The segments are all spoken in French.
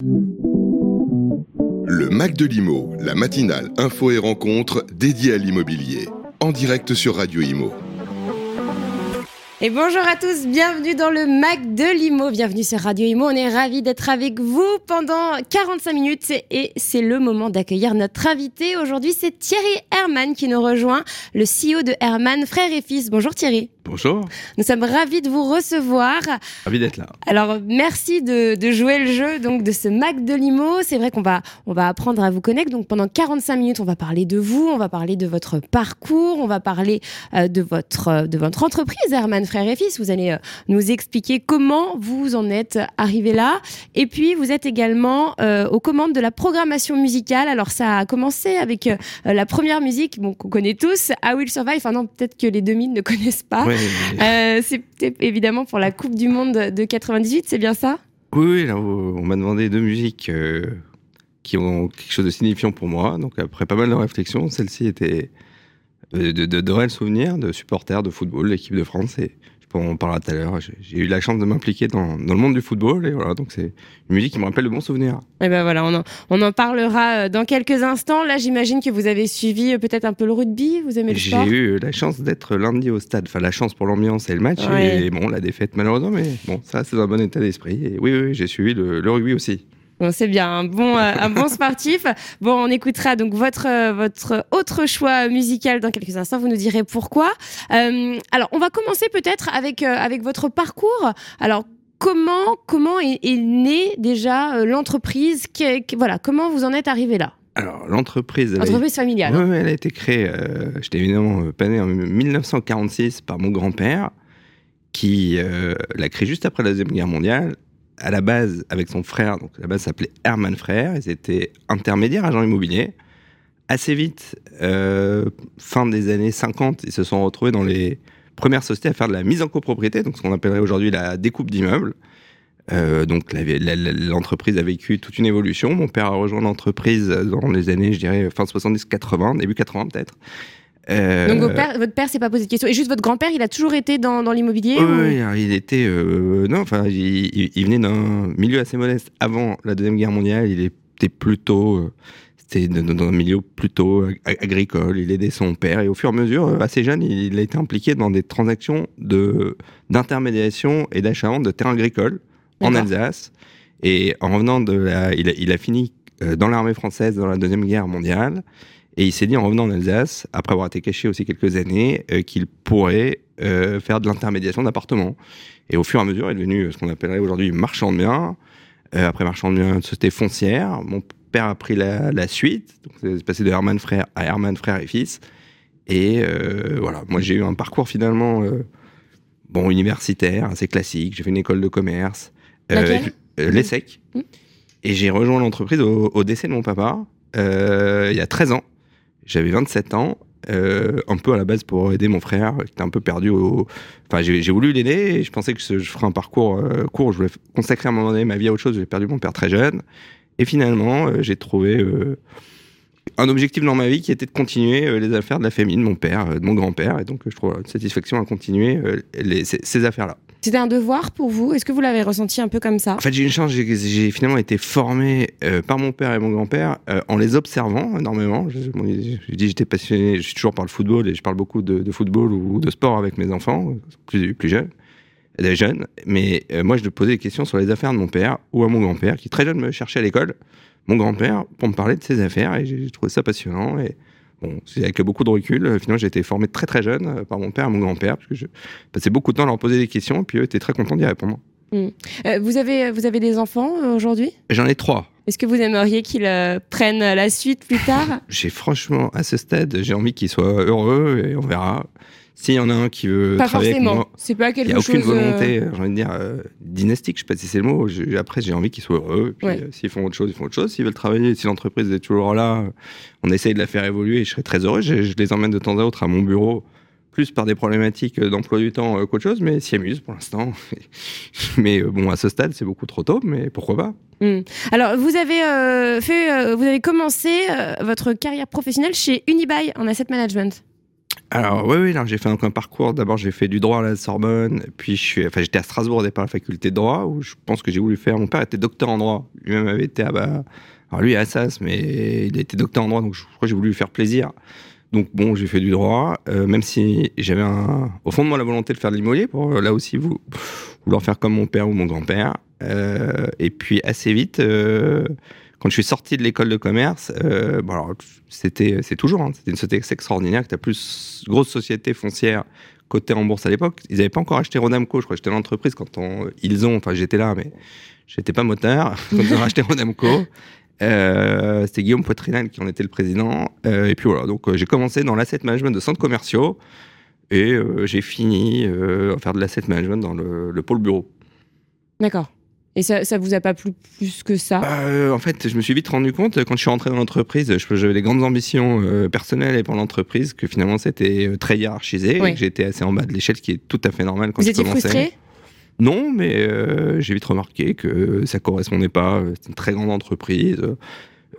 Le Mac de l'Imo, la matinale info et rencontre dédiée à l'immobilier. En direct sur Radio Imo. Et bonjour à tous, bienvenue dans le Mac de l'IMO, bienvenue sur Radio IMO. On est ravis d'être avec vous pendant 45 minutes et c'est le moment d'accueillir notre invité. Aujourd'hui, c'est Thierry Herman qui nous rejoint, le CEO de Herman Frères et Fils. Bonjour Thierry. Bonjour. Nous sommes ravis de vous recevoir. Ravi d'être là. Alors, merci de, de, jouer le jeu donc de ce Mac de Limo. C'est vrai qu'on va, on va apprendre à vous connaître. Donc, pendant 45 minutes, on va parler de vous, on va parler de votre parcours, on va parler euh, de, votre, de votre entreprise, Herman Frères et Fils. Vous allez euh, nous expliquer comment vous en êtes arrivé là. Et puis, vous êtes également euh, aux commandes de la programmation musicale. Alors, ça a commencé avec euh, la première musique bon, qu'on connaît tous, I Will Survive. Enfin, non, peut-être que les 2000 ne connaissent pas. Euh, C'était évidemment pour la Coupe du Monde de 98, c'est bien ça? Oui, oui, là, on m'a demandé deux musiques qui ont quelque chose de signifiant pour moi. Donc après pas mal de réflexions, celle-ci était de, de, de, de réels souvenirs de supporters de football, l'équipe de France. Et on en parlera tout à l'heure. J'ai eu la chance de m'impliquer dans, dans, le monde du football et voilà, donc c'est une musique qui me rappelle de bons souvenirs. Et ben voilà, on en, on en parlera dans quelques instants. Là, j'imagine que vous avez suivi peut-être un peu le rugby. Vous aimez le sport? J'ai eu la chance d'être lundi au stade. Enfin, la chance pour l'ambiance et le match. Ouais. Et bon, la défaite malheureusement, mais bon, ça c'est un bon état d'esprit. Et oui, oui, j'ai suivi le, le rugby aussi. Bon, c'est bien, un bon, euh, un bon sportif. Bon, on écoutera donc votre, euh, votre autre choix musical dans quelques instants. Vous nous direz pourquoi. Euh, alors, on va commencer peut-être avec, avec votre parcours. Alors, comment, comment est, est née déjà l'entreprise? Voilà, comment vous en êtes arrivé là? Alors, l'entreprise. Entreprise familiale. Oui, hein. elle a été créée. J'étais évidemment pas né en 1946 par mon grand-père, qui l'a créée juste après la Deuxième Guerre mondiale. À la base, avec son frère, donc à la base, s'appelait Herman Frère. Ils étaient intermédiaires agents immobiliers. Assez vite, euh, fin des années 50, ils se sont retrouvés dans les premières sociétés à faire de la mise en copropriété, donc ce qu'on appellerait aujourd'hui la découpe d'immeubles. Euh, donc l'entreprise a vécu toute une évolution. Mon père a rejoint l'entreprise dans les années, je dirais, fin 70-80, début 80 peut-être. Euh... Donc père, votre père s'est pas posé de questions. Et juste votre grand-père, il a toujours été dans, dans l'immobilier Oui, ou... il était... Euh, non, enfin, il, il venait d'un milieu assez modeste. Avant la Deuxième Guerre mondiale, il était plutôt... Euh, c'était dans un milieu plutôt agricole. Il aidait son père et au fur et à mesure, assez jeune, il a été impliqué dans des transactions de d'intermédiation et d'achat de terrains agricoles en Alsace. Et en revenant de la, il a fini dans l'armée française dans la deuxième guerre mondiale. Et il s'est dit en revenant en Alsace, après avoir été caché aussi quelques années, euh, qu'il pourrait euh, faire de l'intermédiation d'appartements. Et au fur et à mesure, il est devenu ce qu'on appellerait aujourd'hui marchand de biens. Euh, après marchand de biens, une société foncière. Mon père a pris la, la suite. Donc c'est passé de Herman Frère à Herman Frère et Fils. Et voilà, moi j'ai eu un parcours finalement bon universitaire, assez classique. J'ai fait une école de commerce. Euh, L'ESSEC. Mmh. Et j'ai rejoint l'entreprise au, au, décès de mon papa, euh, il y a 13 ans. J'avais 27 ans, euh, un peu à la base pour aider mon frère, qui était un peu perdu au... Enfin, j'ai voulu l'aider, je pensais que je ferais un parcours euh, court, je voulais consacrer à un moment donné ma vie à autre chose, j'ai perdu mon père très jeune. Et finalement, euh, j'ai trouvé un objectif dans ma vie qui était de continuer les affaires de la famille, de mon père, de mon grand-père, et donc je trouve une satisfaction à continuer ces affaires-là. C'était un devoir pour vous? Est-ce que vous l'avez ressenti un peu comme ça? En fait, j'ai une chance. J'ai finalement été formé euh, par mon père et mon grand-père euh, en les observant énormément. Je, bon, je dis j'étais passionné. Je suis toujours par le football et je parle beaucoup de, football ou de sport avec mes enfants, plus, plus jeunes, des jeunes. Mais euh, moi, je posais des questions sur les affaires de mon père ou à mon grand-père, qui très jeune me cherchait à l'école. Mon grand-père pour me parler de ses affaires et j'ai trouvé ça passionnant. Bon, c'est avec beaucoup de recul. Finalement, j'ai été formé très très jeune par mon père et mon grand-père, parce que je passais beaucoup de temps à leur poser des questions, et puis eux étaient très contents d'y répondre. Mmh. Euh, vous, avez, vous avez des enfants euh, aujourd'hui? J'en ai trois. Est-ce que vous aimeriez qu'ils euh, prennent la suite plus tard? J'ai franchement, à ce stade, j'ai envie qu'ils soient heureux, et on verra. S'il y en a un qui veut pas travailler forcément. avec moi, c'est pas quelque il n'y a aucune chose, volonté, j'ai envie de dire, euh, dynastique, je sais pas si c'est le mot. Je, après, j'ai envie qu'ils soient heureux. Puis, Ouais. euh, s'ils font autre chose, ils font autre chose. S'ils veulent travailler, si l'entreprise est toujours là, euh, on essaye de la faire évoluer. Et je serais très heureux. Je, je les emmène de temps à autre à mon bureau, plus par des problématiques euh, d'emploi du temps euh, qu'autre chose, mais s'y amusent pour l'instant. mais euh, bon, à ce stade, c'est beaucoup trop tôt, mais pourquoi pas? Hmm. Alors, vous avez euh, fait, euh, vous avez commencé euh, votre carrière professionnelle chez Unibail en asset management. Alors oui, oui, j'ai fait un parcours. D'abord, j'ai fait du droit à la Sorbonne, puis je suis, enfin, j'étais à Strasbourg au départ la faculté de droit, où je pense que j'ai voulu faire. Mon père était docteur en droit, lui-même avait été à, bah, alors lui à Assas, mais il était docteur en droit, donc je crois que j'ai voulu lui faire plaisir. Donc bon, j'ai fait du droit, euh, même si j'avais au fond de moi la volonté de faire de l'immobilier pour euh, là aussi vouloir faire comme mon père ou mon grand-père. Euh, et puis assez vite, quand je suis sorti de l'école de commerce, alors c'était, c'est toujours, hein, c'était une société extraordinaire, que la plus grosse société foncière cotée en bourse à l'époque. Ils n'avaient pas encore acheté Rodamco, je crois que j'étais l'entreprise quand ils ont, enfin j'étais là, mais j'étais pas moteur quand ils ont acheté Rodamco. Euh, C'était Guillaume Poitrinal qui en était le président. Euh, et puis voilà, donc euh, j'ai commencé dans l'asset management de centres commerciaux et euh, j'ai fini à faire de l'asset management dans le pôle bureau. D'accord. Et ça, ça vous a pas plu plus que ça? Euh, En fait, je me suis vite rendu compte quand je suis rentré dans l'entreprise, j'avais des grandes ambitions euh, personnelles et pour l'entreprise que finalement c'était très hiérarchisé, et que j'étais assez en bas de l'échelle, ce qui est tout à fait normal quand vous je étiez commençais. frustré? Non, mais euh, j'ai vite remarqué que ça correspondait pas. C'est une très grande entreprise.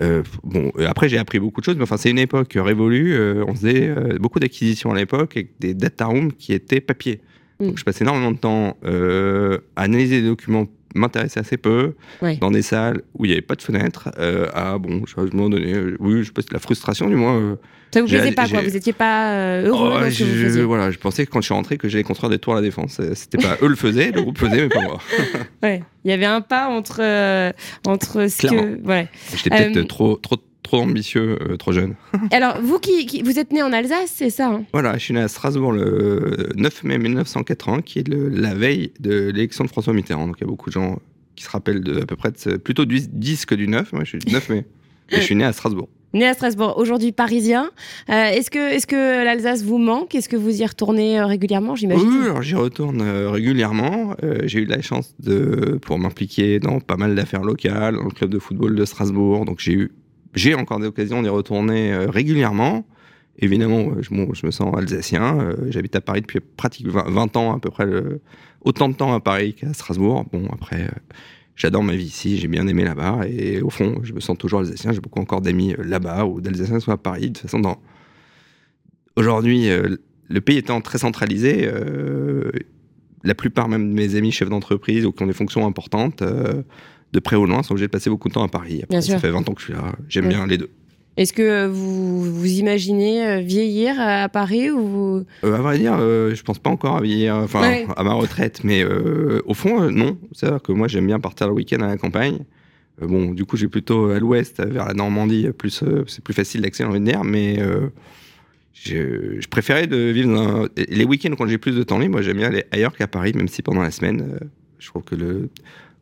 Euh, bon, après j'ai appris beaucoup de choses, mais enfin c'est une époque révolue. Euh, on faisait euh, beaucoup d'acquisitions à l'époque avec des data rooms qui étaient papier. Mm. Donc je passais énormément de temps euh, à analyser des documents m'intéressait assez peu Ouais. dans des salles où il n'y avait pas de fenêtre euh, à bon je, un moment donné euh, oui je de la frustration du moins euh, Ça vous plaisait pas, quoi Vous étiez pas euh, heureux oh, que vous je, voilà je pensais que quand je suis rentré que j'allais construire des tours à la défense Euh, c'était pas eux le faisaient le groupe faisait mais pas moi Ouais. Il y avait un pas entre, euh, entre ce Clairement. que. Ouais. j'étais peut-être Euh, trop trop trop ambitieux euh, trop jeune Alors, vous qui, qui- vous êtes né en Alsace, c'est ça hein? Voilà, je suis né à Strasbourg le 9 mai 1980, qui est le- la veille de l'élection de François Mitterrand. Donc il y a beaucoup de gens qui se rappellent de, à peu près de ce- plutôt du 10 que du 9. Moi, je suis du 9 mai. Et je suis né à Strasbourg. Né à Strasbourg, aujourd'hui parisien. Euh, est-ce que, est-ce que l'Alsace vous manque? Est-ce que vous y retournez euh, régulièrement J'imagine? Oui, alors j'y retourne régulièrement. Euh, j'ai eu de la chance de, pour m'impliquer dans pas mal d'affaires locales, dans le club de football de Strasbourg. Donc j'ai eu, j'ai encore des occasions d'y retourner euh, régulièrement. Évidemment, euh, je, me sens alsacien. Euh, J'habite à Paris depuis pratiquement 20, 20 ans, à peu près autant de temps à Paris qu'à Strasbourg. Bon, après, j'adore ma vie ici, j'ai bien aimé là-bas. Et au fond, je me sens toujours alsacien. J'ai beaucoup encore d'amis là-bas ou d'alsaciens sont à Paris. De toute façon, dans... aujourd'hui, le pays étant très centralisé, la plupart même de mes amis chefs d'entreprise ou qui ont des fonctions importantes, de près ou loin, sont obligés de passer beaucoup de temps à Paris. Après, ça fait 20 ans que je suis là, j'aime Ouais. bien les deux. Est-ce que vous vous imaginez euh, vieillir à Paris ou vous... Euh, à vrai dire, euh, je pense pas encore à vieillir, enfin Ouais. à ma retraite, mais euh, au fond, non. C'est-à-dire que moi, j'aime bien partir le week-end à la campagne. Bon, du coup, j'ai plutôt à l'ouest, vers la Normandie, plus c'est plus facile d'accès, de dire, mais je, je préférais de vivre dans les week-ends quand j'ai plus de temps libre. Moi, j'aime bien aller ailleurs qu'à Paris, même si pendant la semaine, je trouve que le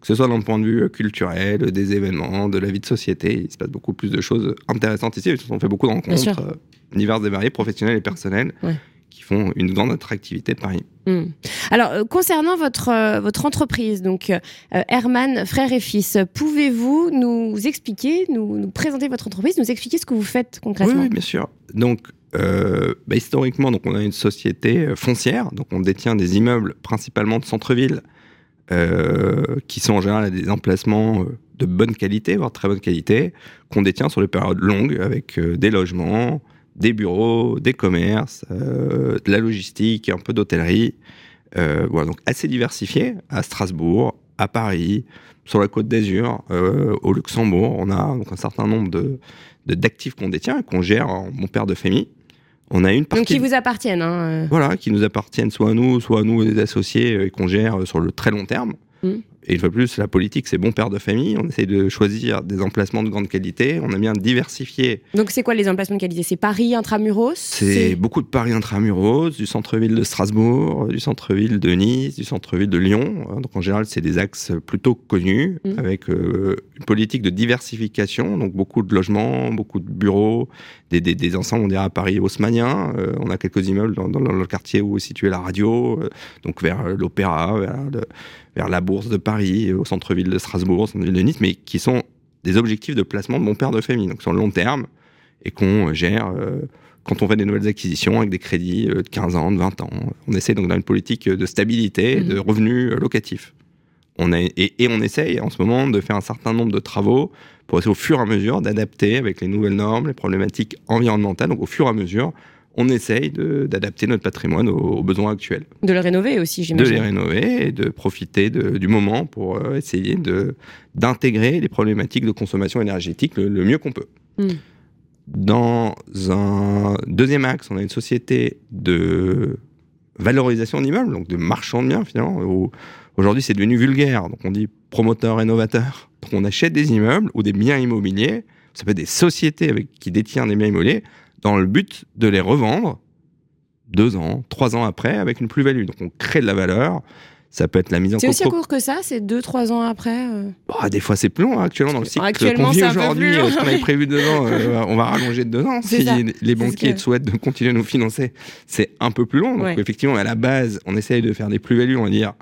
que ce soit d'un point de vue culturel, des événements, de la vie de société, il se passe beaucoup plus de choses intéressantes ici. On fait beaucoup de rencontres euh, diverses et variées, professionnelles et personnelles, Ouais. qui font une grande attractivité de Paris. Hmm. Alors, euh, concernant votre, euh, votre entreprise, donc euh, Herman, frère et fils, pouvez-vous nous expliquer, nous, nous présenter votre entreprise, nous expliquer ce que vous faites concrètement? Oui, bien sûr. Donc, bah, historiquement, donc on a une société foncière, donc on détient des immeubles principalement de centre-ville, qui sont en général des emplacements euh, de bonne qualité, voire très bonne qualité, qu'on détient sur des périodes longues, avec euh, des logements, des bureaux, des commerces, euh, de la logistique, un peu d'hôtellerie. Euh, voilà, donc assez diversifié à Strasbourg, à Paris, sur la côte d'Azur, euh, au Luxembourg. On a donc un certain nombre de de- d'actifs qu'on détient et qu'on gère en mon père de famille. On a une Donc, partie qui vous appartiennent. hein, euh. voilà, qui nous appartiennent soit à nous, soit à nous des associés euh, et qu'on gère euh, sur le très long terme. Et une fois de plus, la politique, c'est bon père de famille. On essaye de choisir des emplacements de grande qualité. On a bien diversifié. Donc, c'est quoi les emplacements de qualité? C'est Paris, intramuros? C'est beaucoup de Paris intramuros, du centre-ville de Strasbourg, du centre-ville de Nice, du centre-ville de Lyon. Euh, Donc en général, c'est des axes plutôt connus, Mm. avec euh, une politique de diversification. Donc beaucoup de logements, beaucoup de bureaux, des, des, des ensembles, on dirait à Paris haussmanniens. Euh, on a quelques immeubles dans, dans le quartier où est située la radio, euh, donc vers l'Opéra, vers, le- vers la Bourse de Paris, au centre-ville de Strasbourg, au centre-ville de Nice, mais qui sont des objectifs de placement de mon père de famille, donc sur le long terme, et qu'on gère euh, quand on fait des nouvelles acquisitions avec des crédits euh, de 15 ans, de 20 ans. On essaie donc dans une politique de stabilité, et de revenus euh, locatifs. On a, et, et on essaye en ce moment de faire un certain nombre de travaux pour essayer au fur et à mesure d'adapter avec les nouvelles normes, les problématiques environnementales. Donc au fur et à mesure, on essaye d'adapter notre patrimoine aux, besoins actuels. De le rénover aussi, j'imagine. De les rénover et de profiter du moment pour euh, essayer d'intégrer les problématiques de consommation énergétique le, mieux qu'on peut. Hmm. Dans un deuxième axe, on a une société de valorisation d'immeubles, donc de marchand de biens finalement, où aujourd'hui c'est devenu vulgaire. Donc on dit promoteur, rénovateur. Donc on achète des immeubles ou des biens immobiliers, ça peut être des sociétés avec, qui détiennent des biens immobiliers, dans le but de les revendre deux ans, trois ans après avec une plus-value. Donc on crée de la valeur. Ça peut être la mise en C'est aussi court que ça, c'est deux, trois ans après euh bah, Des fois c'est plus long hein, actuellement dans le cycle qu'on vit aujourd'hui. Ce qu'on avait prévu deux ans, euh, on va rallonger de deux ans. Si les banquiers souhaitent de continuer à nous financer, c'est un peu plus long. Donc effectivement, à la base, on essaye de faire des plus-values, on va dire,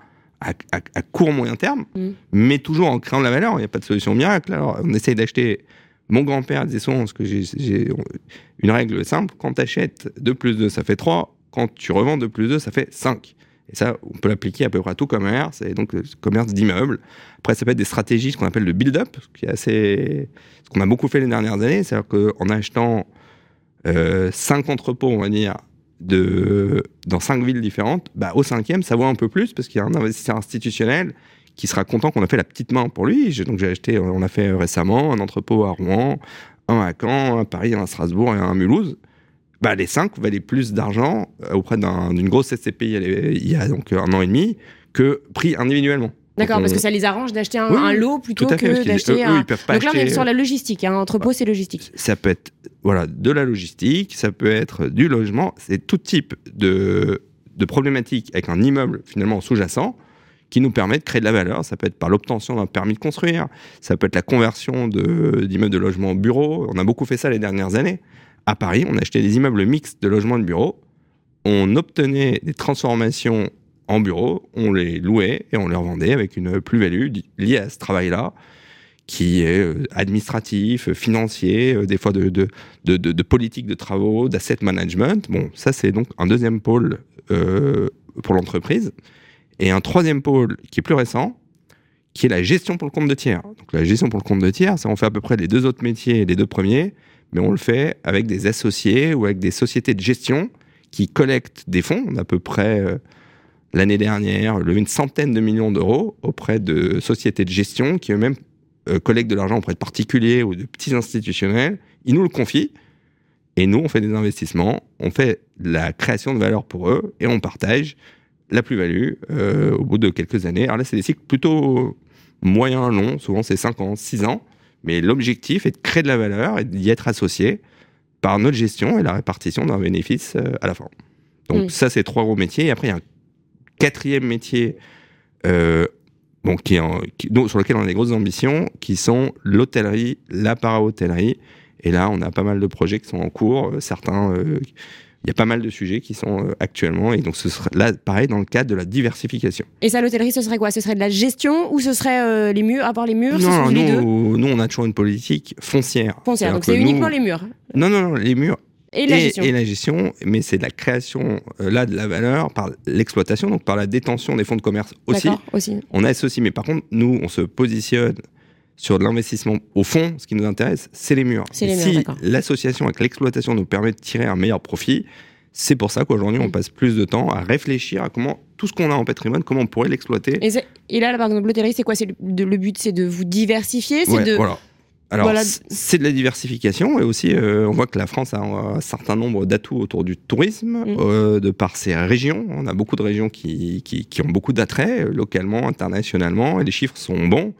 à, court moyen terme, mm. mais toujours en créant de la valeur. Il n'y a pas de solution miracle. Alors on essaye d'acheter mon grand-père disait souvent, parce que j'ai une règle simple, quand tu achètes 2 plus 2, ça fait 3, quand tu revends 2 plus 2, ça fait 5. Et ça, on peut l'appliquer à peu près à tout commerce, et donc commerce d'immeubles. Après, ça peut être des stratégies, ce qu'on appelle le build-up, qui est assez. ce qu'on a beaucoup fait les dernières années, c'est-à-dire qu'en achetant euh, 5 entrepôts, on va dire, de, dans 5 villes différentes, bah, au cinquième, ça vaut un peu plus, parce qu'il y a un investisseur institutionnel qui sera content qu'on a fait la petite main pour lui. Donc j'ai acheté, on a fait récemment un entrepôt à Rouen, un à Caen, un à Paris, un à Strasbourg et un à Mulhouse. Bah, les cinq valaient plus d'argent euh, auprès d'une grosse SCPI il y a donc un an et demi que pris individuellement. D'accord, parce que ça les arrange d'acheter un, lot plutôt que d'acheter un. donc là, on est sur la logistique. Un hein. entrepôt, c'est logistique. Ça peut être voilà de la logistique, ça peut être du logement, c'est tout type de, de problématiques avec un immeuble finalement sous-jacent qui nous permet de créer de la valeur. Ça peut être par l'obtention d'un permis de construire, ça peut être la conversion d'immeubles de, logement en bureau. On a beaucoup fait ça les dernières années. À Paris, on achetait des immeubles mixtes de logement et de bureau. On obtenait des transformations en bureau, on les louait et on les revendait avec une plus-value liée à ce travail-là qui est euh, administratif, financier, euh, des fois de, de, de, politique de travaux, d'asset management. Bon, ça c'est donc un deuxième pôle euh, pour l'entreprise. Et un troisième pôle qui est plus récent, qui est la gestion pour le compte de tiers. Donc la gestion pour le compte de tiers, ça on fait à peu près les deux autres métiers, les deux premiers, mais on le fait avec des associés ou avec des sociétés de gestion qui collectent des fonds. On a à peu près euh, l'année dernière levé une centaine de millions d'euros auprès de sociétés de gestion qui eux-mêmes euh, collectent de l'argent auprès de particuliers ou de petits institutionnels. Ils nous le confient. Et nous, on fait des investissements, on fait la création de valeur pour eux et on partage la plus-value euh, au bout de quelques années. Alors là, c'est des cycles plutôt moyens, longs, souvent c'est 5 ans, 6 ans, mais l'objectif est de créer de la valeur et d'y être associé par notre gestion et la répartition d'un bénéfice euh, à la fin. Donc mm. ça, c'est trois gros métiers. Et après, il y a un quatrième métier euh, bon, qui, sur lequel on a des grosses ambitions, qui sont l'hôtellerie, la para-hôtellerie. Et là, on a pas mal de projets qui sont en cours. Certains il y a pas mal de sujets qui sont euh, actuellement, et donc ce serait là, pareil, dans le cadre de la diversification. Et ça, l'hôtellerie, ce serait quoi? Ce serait de la gestion ou ce serait euh, les murs, avoir les murs? Non, nous, nous, on a toujours une politique foncière. Foncière, donc c'est uniquement les murs Non, non, non, les murs et la, gestion. et la gestion. mais c'est de la création euh, là de la valeur par l'exploitation, donc par la détention des fonds de commerce aussi. aussi. On a ceci, mais par contre, nous, on se positionne sur de l'investissement au fond, ce qui nous intéresse, c'est les murs. si l'association avec l'exploitation nous permet de tirer un meilleur profit, c'est pour ça qu'aujourd'hui, on mm. passe plus de temps à réfléchir à comment tout ce qu'on a en patrimoine, comment on pourrait l'exploiter. Et, là, par exemple, l'hôtellerie, c'est quoi? C'est le, but, c'est de vous diversifier? C'est de... Voilà. Alors, c'est de la diversification et aussi, euh, on voit que la France a un, certain nombre d'atouts autour du tourisme, mm. euh, de par ses régions. On a beaucoup de régions qui, qui, qui ont beaucoup d'attraits, localement, internationalement, et les chiffres sont bons.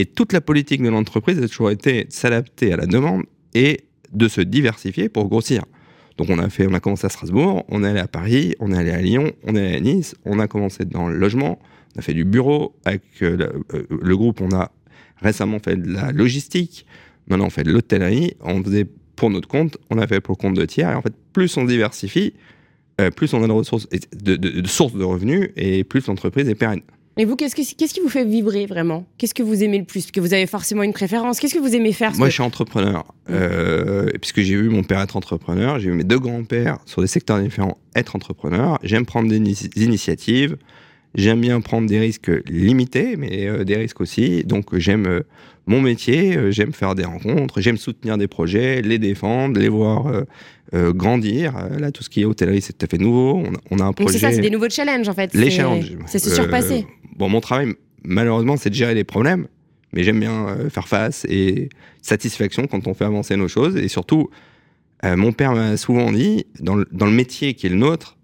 Et toute la politique de l'entreprise a toujours été de s'adapter à la demande et de se diversifier pour grossir. Donc on a fait, on a commencé à Strasbourg, on est allé à Paris, on est allé à Lyon, on est allé à Nice, on a commencé dans le logement, on a fait du bureau avec euh, euh, le, groupe, on a récemment fait de la logistique, maintenant on fait de l'hôtellerie, on faisait pour notre compte, on a fait pour compte de tiers, et en fait plus on diversifie, euh, plus on a de ressources, de sources de revenus et plus l'entreprise est pérenne. Et vous, qu'est-ce, qui vous fait vibrer vraiment? Qu'est-ce que vous aimez le plus? Parce que vous avez forcément une préférence. Qu'est-ce que vous aimez faire? Moi, je suis entrepreneur. Euh, puisque j'ai vu mon père être entrepreneur, j'ai vu mes deux grands-pères sur des secteurs différents être entrepreneurs. J'aime prendre des initiatives. J'aime bien prendre des risques limités, mais euh, des risques aussi. Donc j'aime euh, mon métier, j'aime faire des rencontres, j'aime soutenir des projets, les défendre, les voir grandir. Là, tout ce qui est hôtellerie, c'est tout à fait nouveau. On, a un projet. c'est ça, c'est des nouveaux challenges en fait. Les challenges. C'est se surpasser. Bon, mon travail, malheureusement, c'est de gérer les problèmes, mais j'aime bien faire face et satisfaction quand on fait avancer nos choses. Et surtout, mon père m'a souvent dit, dans dans le métier qui est le nôtre,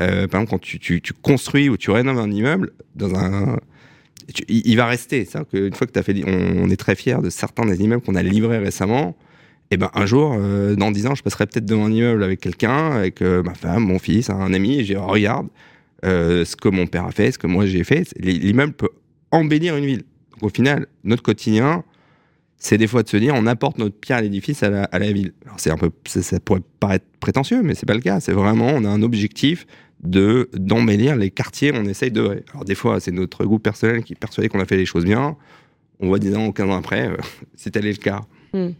euh, par exemple, quand tu, tu, construis ou tu rénoves un immeuble, dans un, il, va rester. C'est qu'une fois que tu as fait, on, est très fiers de certains des immeubles qu'on a livrés récemment. Et eh ben un jour, euh, dans dix ans, je passerai peut-être devant un immeuble avec quelqu'un, avec euh, ma femme, mon fils, un ami, et je dis regarde ce que mon père a fait, ce que moi j'ai fait. L'immeuble peut embellir une ville. Au final, notre quotidien, c'est des fois de se dire on apporte notre pierre à l'édifice à la, à la ville. Alors c'est un peu, ça, pourrait paraître prétentieux, mais c'est pas le cas. C'est vraiment, on a un objectif de d'embellir les quartiers, on essaye de. Alors des fois, c'est notre goût personnel qui est persuadé qu'on a fait les choses bien. On voit 10 ans ou 15 ans après, euh, c'est tel est le cas. Hmm.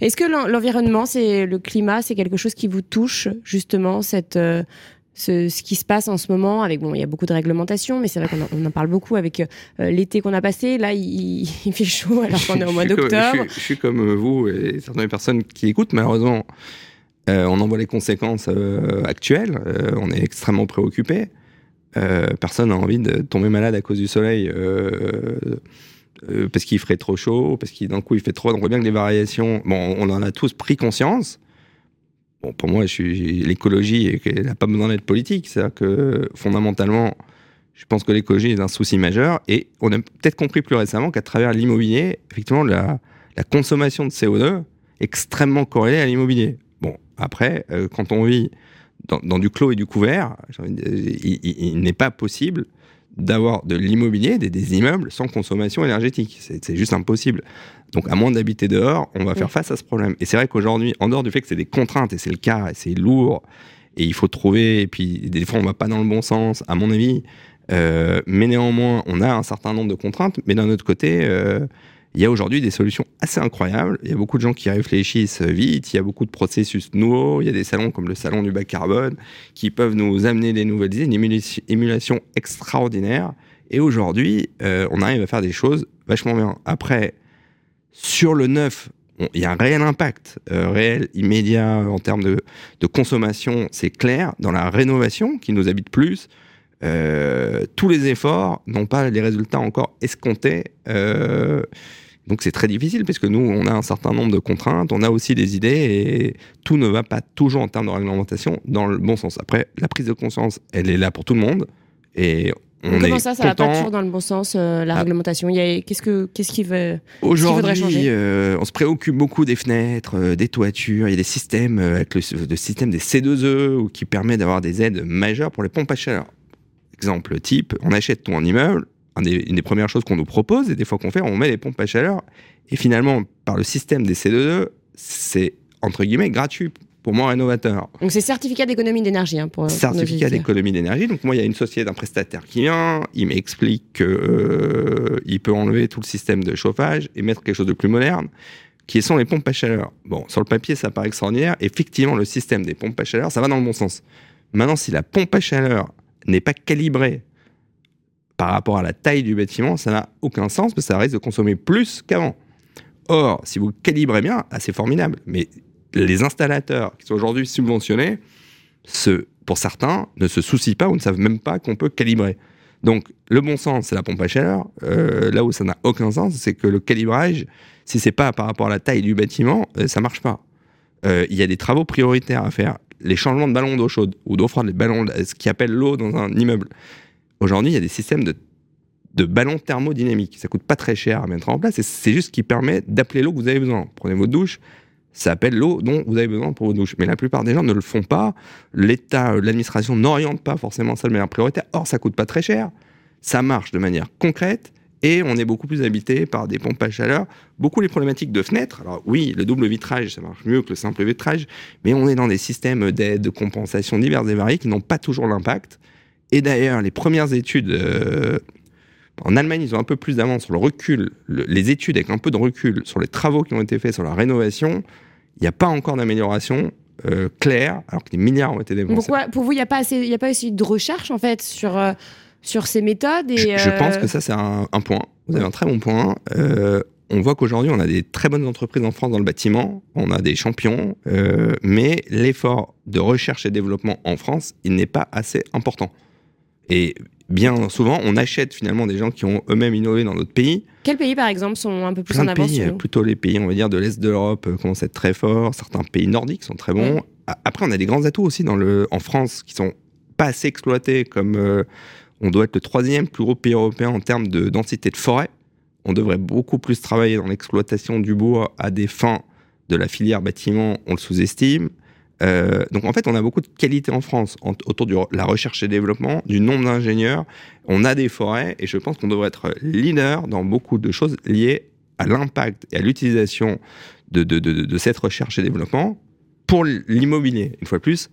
Est-ce que l'environnement, c'est le climat, c'est quelque chose qui vous touche justement cette euh, ce, ce, qui se passe en ce moment avec bon il y a beaucoup de réglementations mais c'est vrai qu'on en, en, parle beaucoup avec euh, l'été qu'on a passé là il, il fait chaud alors qu'on est au mois d'octobre je, je, suis comme vous et certaines personnes qui écoutent malheureusement euh, on en voit les conséquences euh, actuelles. Euh, on est extrêmement préoccupé. personne n'a envie de tomber malade à cause du soleil. parce qu'il ferait trop chaud, parce qu'il d'un coup il fait trop. On voit bien que les variations, bon, on en a tous pris conscience. Pour moi, l'écologie n'a pas besoin d'être politique. C'est-à-dire que fondamentalement, je pense que l'écologie est un souci majeur. Et on a peut-être compris plus récemment qu'à travers l'immobilier, effectivement, la, la, consommation de CO2 est extrêmement corrélée à l'immobilier. Bon, après, euh, quand on vit dans, du clos et du couvert, il, n'est pas possible d'avoir de l'immobilier, des, immeubles sans consommation énergétique. C'est juste impossible. Donc, à moins d'habiter dehors, on va faire face à ce problème. Et c'est vrai qu'aujourd'hui, en dehors du fait que c'est des contraintes, et c'est le cas, et c'est lourd, et il faut trouver, et puis des fois on va pas dans le bon sens, à mon avis, euh, mais néanmoins, on a un certain nombre de contraintes, mais d'un autre côté, euh, il y a aujourd'hui des solutions assez incroyables. Il y a beaucoup de gens qui réfléchissent vite. Il y a beaucoup de processus nouveaux. Il y a des salons comme le salon du bas carbone qui peuvent nous amener des nouvelles idées, une émulation extraordinaire. Et aujourd'hui, euh, on arrive à faire des choses vachement bien. Après, sur le neuf, il y a un réel impact, euh, réel, immédiat en termes de, consommation, c'est clair. Dans la rénovation, qui nous habite plus, euh, tous les efforts n'ont pas les résultats encore escomptés. Donc c'est très difficile parce que nous, on a un certain nombre de contraintes, on a aussi des idées et tout ne va pas toujours en termes de réglementation dans le bon sens. Après, la prise de conscience, elle est là pour tout le monde et on Comment ça, ça va pas toujours dans le bon sens, euh, la ah. réglementation? Qu'est-ce que qu'est-ce qui veut Aujourd'hui, euh, on se préoccupe beaucoup des fenêtres, euh, des toitures. Il y a des systèmes avec le, le, système des C2E qui permet d'avoir des aides majeures pour les pompes à chaleur. Exemple type, on achète ton immeuble, une des premières choses qu'on nous propose, et des fois qu'on fait, on met les pompes à chaleur, et finalement, par le système des C2E, c'est entre guillemets gratuit pour moi rénovateur. Donc c'est certificat d'économie d'énergie hein, pour certificat d'économie d'énergie. Donc moi il y a une société d'un prestataire qui vient, il m'explique qu'il euh, peut enlever tout le système de chauffage et mettre quelque chose de plus moderne, qui sont les pompes à chaleur. Bon, sur le papier ça paraît extraordinaire. Effectivement le système des pompes à chaleur ça va dans le bon sens. Maintenant si la pompe à chaleur n'est pas calibré par rapport à la taille du bâtiment, ça n'a aucun sens parce que ça risque de consommer plus qu'avant. Or, si vous calibrez bien, c'est formidable. Mais les installateurs qui sont aujourd'hui subventionnés, pour certains, ne se soucient pas ou ne savent même pas qu'on peut calibrer. Donc, le bon sens, c'est la pompe à chaleur. Euh, là où ça n'a aucun sens, c'est que le calibrage, si c'est pas par rapport à la taille du bâtiment, ça euh, ça marche pas. Euh, il y a des travaux prioritaires à faire les changements de ballons d'eau chaude ou d'eau froide, les ballons, ce qui appelle l'eau dans un immeuble. Aujourd'hui, il y a des systèmes de, ballons thermodynamiques. Ça coûte pas très cher à mettre en place et c'est juste ce qui permet d'appeler l'eau que vous avez besoin. Prenez votre douche, ça appelle l'eau dont vous avez besoin pour votre douche. Mais la plupart des gens ne le font pas. L'État, l'administration n'oriente pas forcément ça de manière prioritaire. Or, ça coûte pas très cher. Ça marche de manière concrète et on est beaucoup plus habité par des pompes à chaleur. Beaucoup les problématiques de fenêtres. Alors oui, le double vitrage, ça marche mieux que le simple vitrage, mais on est dans des systèmes d'aide, de compensation divers et variés qui n'ont pas toujours l'impact. Et d'ailleurs, les premières études euh, en Allemagne, ils ont un peu plus d'avance sur le recul, les études avec un peu de recul sur les travaux qui ont été faits sur la rénovation. Il n'y a pas encore d'amélioration euh, claire, alors que des milliards ont été dépensés. Pourquoi, pour vous, il n'y a pas assez, il a pas assez de recherche en fait sur euh, sur ces méthodes. Et, je, je pense que ça, c'est un, un point. Vous avez un très bon point. On voit qu'aujourd'hui, on a des très bonnes entreprises en France dans le bâtiment, on a des champions, euh, mais l'effort de recherche et développement en France, il n'est pas assez important. Et bien souvent, on achète finalement des gens qui ont eux-mêmes innové dans d'autres pays. Quels pays, par exemple, sont un peu plus Plein en avance pays, plutôt les pays, on va dire, de l'Est de l'Europe euh, commencent à être très forts. Certains pays nordiques sont très bons. Après, on a des grands atouts aussi dans le, en France qui sont pas assez exploités, comme euh, on doit être le troisième plus gros pays européen en termes de densité de forêt. On devrait beaucoup plus travailler dans l'exploitation du bois à des fins de la filière bâtiment, on le sous-estime. Euh, donc en fait, on a beaucoup de qualité en France autour de la recherche et développement, du nombre d'ingénieurs. On a des forêts et je pense qu'on devrait être leader dans beaucoup de choses liées à l'impact et à l'utilisation de, cette recherche et développement pour l'immobilier. Une fois de plus,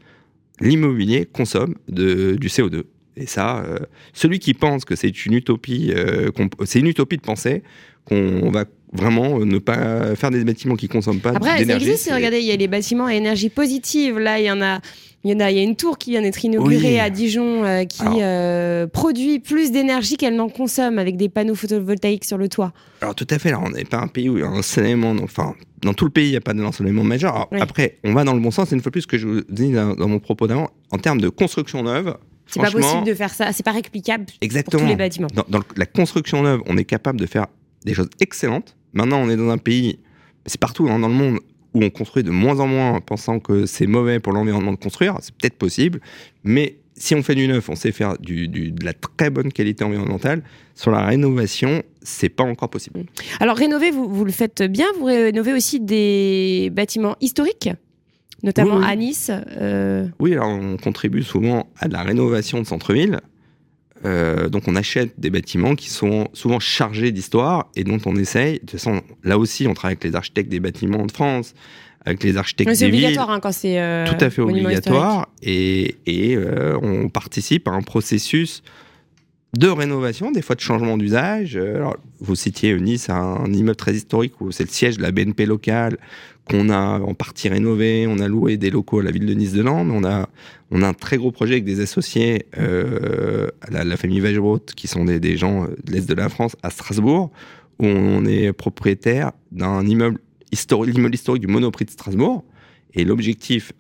l'immobilier consomme du CO2. Et ça, euh, celui qui pense que c'est une utopie, euh, c'est une utopie de penser qu'on va vraiment euh, ne pas faire des bâtiments qui consomment pas Après, ça d'énergie. existe, regardez, il y a les bâtiments à énergie positive. Là, il y en a. Il y en a, il y a une tour qui vient d'être inaugurée Oui. à Dijon euh, qui Alors. euh, produit plus d'énergie qu'elle n'en consomme avec des panneaux photovoltaïques sur le toit. Alors tout à fait, là, on n'est pas un pays où il y a un ensoleillement. Enfin, dans tout le pays, il n'y a pas d'ensoleillement majeur. Alors, Ouais. Après, on va dans le bon sens. Et une fois de plus, ce que je vous dis dans, dans mon propos d'avant, en termes de construction neuve, C'est pas possible de faire ça, c'est pas réplicable pour tous exactement. les bâtiments. Dans, dans la construction neuve, on est capable de faire des choses excellentes. Maintenant, on est dans un pays, c'est partout hein, dans le monde, où on construit de moins en moins, pensant que c'est mauvais pour l'environnement de construire. C'est peut-être possible, mais si on fait du neuf, on sait faire du, du- de la très bonne qualité environnementale. Sur la rénovation, c'est pas encore possible. Alors rénover, vous, vous le faites bien. Vous rénovez aussi des bâtiments historiques, notamment Oui, oui. à Nice. euh, Oui, alors on contribue souvent à de la rénovation de centre-ville. Euh, donc on achète des bâtiments qui sont souvent chargés d'histoire et dont on essaye. De toute façon, là aussi, on travaille avec les architectes des bâtiments de France, avec les architectes mais C'est des villes. obligatoire hein, quand c'est euh, Tout à fait obligatoire. Et, et, euh, on participe à un processus de rénovation, des fois de changement d'usage. Euh, alors, vous citiez Nice, un immeuble très historique où c'est le siège de la BNP locale qu'on a en partie rénové. On a loué des locaux à la ville de Nice-de-Lande. On a, on a un très gros projet avec des associés, euh, la, la famille Wegeroth, qui sont des, des gens euh, de l'Est de la France, à Strasbourg, où on est propriétaire d'un immeuble historique, l'immeuble historique du Monoprix de Strasbourg. Et l'objectif,